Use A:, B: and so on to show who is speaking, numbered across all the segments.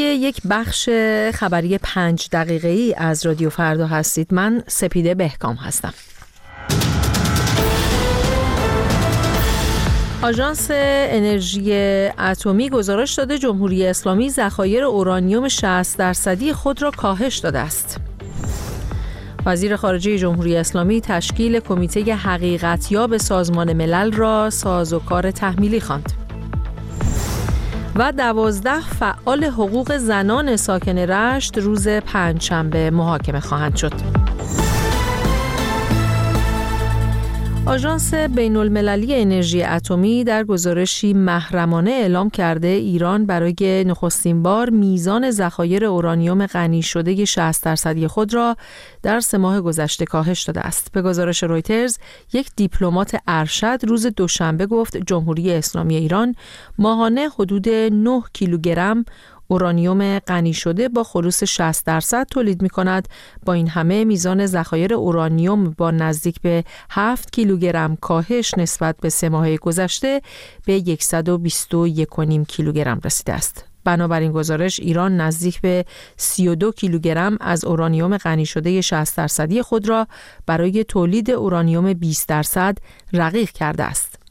A: یک بخش خبری پنج دقیقه ای از رادیو فردا هستید من سپیده بهکام هستم آژانس انرژی اتمی گزارش داده جمهوری اسلامی ذخایر اورانیوم 60 درصدی خود را کاهش داده است. وزیر خارجه جمهوری اسلامی تشکیل کمیته حقیقتیاب سازمان ملل را سازوکار تحمیلی خواند. و دوازده فعال حقوق زنان ساکن رشت روز پنجشنبه محاکمه خواهند شد. آژانس بین المللی انرژی اتمی در گزارشی محرمانه اعلام کرده ایران برای نخستین بار میزان ذخایر اورانیوم غنی شده 60 درصدی خود را در سه ماه گذشته کاهش داده است. به گزارش رویترز، یک دیپلمات ارشد روز دوشنبه گفت جمهوری اسلامی ایران ماهانه حدود 9 کیلوگرم اورانیوم غنی شده با خلوص 60 درصد تولید می کند با این همه میزان ذخایر اورانیوم با نزدیک به 7 کیلوگرم کاهش نسبت به سه ماه گذشته به 121.5 کیلوگرم رسیده است بنابراین گزارش ایران نزدیک به 32 کیلوگرم از اورانیوم غنی شده 60 درصدی خود را برای تولید اورانیوم 20 درصد رقیق کرده است.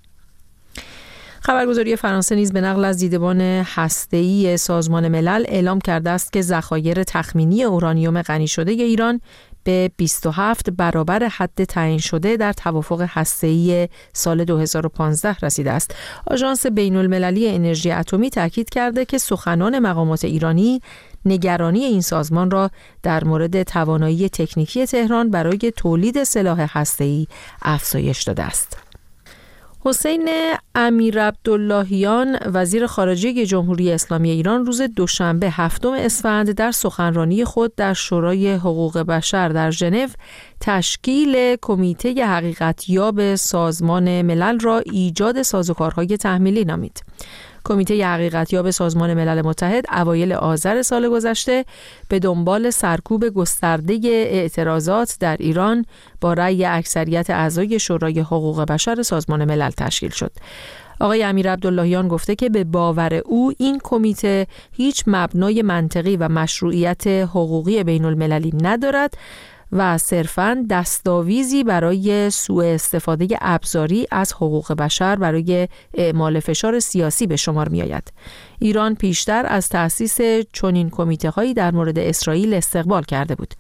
A: خبرگزاری فرانسه نیز به نقل از دیدبان هسته‌ای سازمان ملل اعلام کرده است که ذخایر تخمینی اورانیوم غنی شده ایران به 27 برابر حد تعیین شده در توافق هسته‌ای سال 2015 رسیده است. آژانس بین المللی انرژی اتمی تاکید کرده که سخنان مقامات ایرانی نگرانی این سازمان را در مورد توانایی تکنیکی تهران برای تولید سلاح هسته‌ای افزایش داده است. حسین امیر عبداللهیان وزیر خارجه جمهوری اسلامی ایران روز دوشنبه هفتم اسفند در سخنرانی خود در شورای حقوق بشر در ژنو تشکیل کمیته حقیقتیاب سازمان ملل را ایجاد سازوکارهای تحمیلی نامید. کمیته حقیقتیاب سازمان ملل متحد اوایل آذر سال گذشته به دنبال سرکوب گسترده اعتراضات در ایران با رأی اکثریت اعضای شورای حقوق بشر سازمان ملل تشکیل شد. آقای امیر عبداللهیان گفته که به باور او این کمیته هیچ مبنای منطقی و مشروعیت حقوقی بین المللی ندارد و صرفا دستاویزی برای سوء استفاده ابزاری از حقوق بشر برای اعمال فشار سیاسی به شمار می آید. ایران پیشتر از تأسیس چنین کمیته هایی در مورد اسرائیل استقبال کرده بود.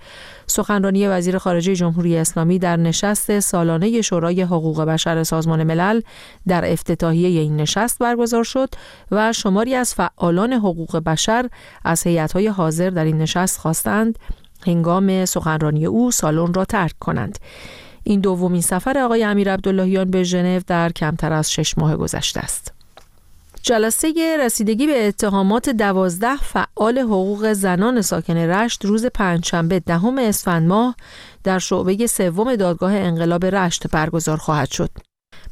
A: سخنرانی وزیر خارجه جمهوری اسلامی در نشست سالانه شورای حقوق بشر سازمان ملل در افتتاحیه این نشست برگزار شد و شماری از فعالان حقوق بشر از هیئت‌های حاضر در این نشست خواستند هنگام سخنرانی او سالن را ترک کنند. این دومین سفر آقای امیر عبداللهیان به ژنو در کمتر از شش ماه گذشته است. جلسه رسیدگی به اتهامات دوازده فعال حقوق زنان ساکن رشت روز پنجشنبه دهم اسفند ماه در شعبه سوم دادگاه انقلاب رشت برگزار خواهد شد.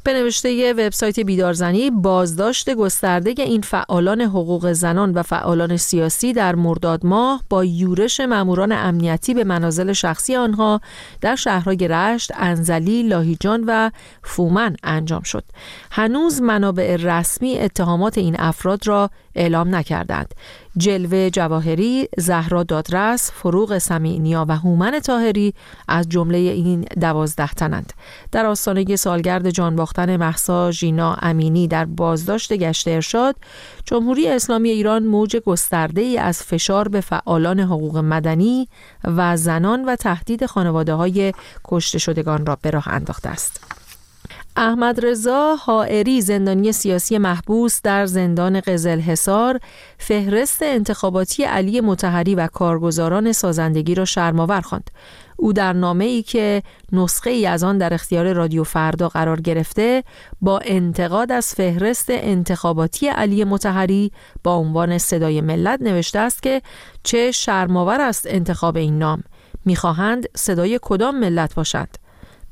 A: به نوشته وبسایت بیدارزنی بازداشت گسترده این فعالان حقوق زنان و فعالان سیاسی در مرداد ماه با یورش ماموران امنیتی به منازل شخصی آنها در شهرهای رشت، انزلی، لاهیجان و فومن انجام شد. هنوز منابع رسمی اتهامات این افراد را اعلام نکردند. جلوه جواهری، زهرا دادرس، فروغ سمیعنیا و هومن تاهری از جمله این دوازده تنند. در آستانه سالگرد جان باختن محسا ژینا امینی در بازداشت گشت ارشاد، جمهوری اسلامی ایران موج گسترده ای از فشار به فعالان حقوق مدنی و زنان و تهدید خانواده های کشته شدگان را به راه انداخته است. احمد رضا حائری زندانی سیاسی محبوس در زندان قزل حصار فهرست انتخاباتی علی متحری و کارگزاران سازندگی را شرماور خواند. او در نامه ای که نسخه ای از آن در اختیار رادیو فردا قرار گرفته با انتقاد از فهرست انتخاباتی علی متحری با عنوان صدای ملت نوشته است که چه شرماور است انتخاب این نام می‌خواهند صدای کدام ملت باشند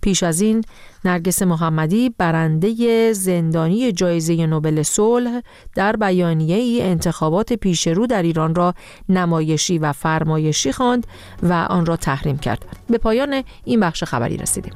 A: پیش از این نرگس محمدی برنده زندانی جایزه نوبل صلح در بیانیه ای انتخابات پیشرو در ایران را نمایشی و فرمایشی خواند و آن را تحریم کرد. به پایان این بخش خبری رسیدیم.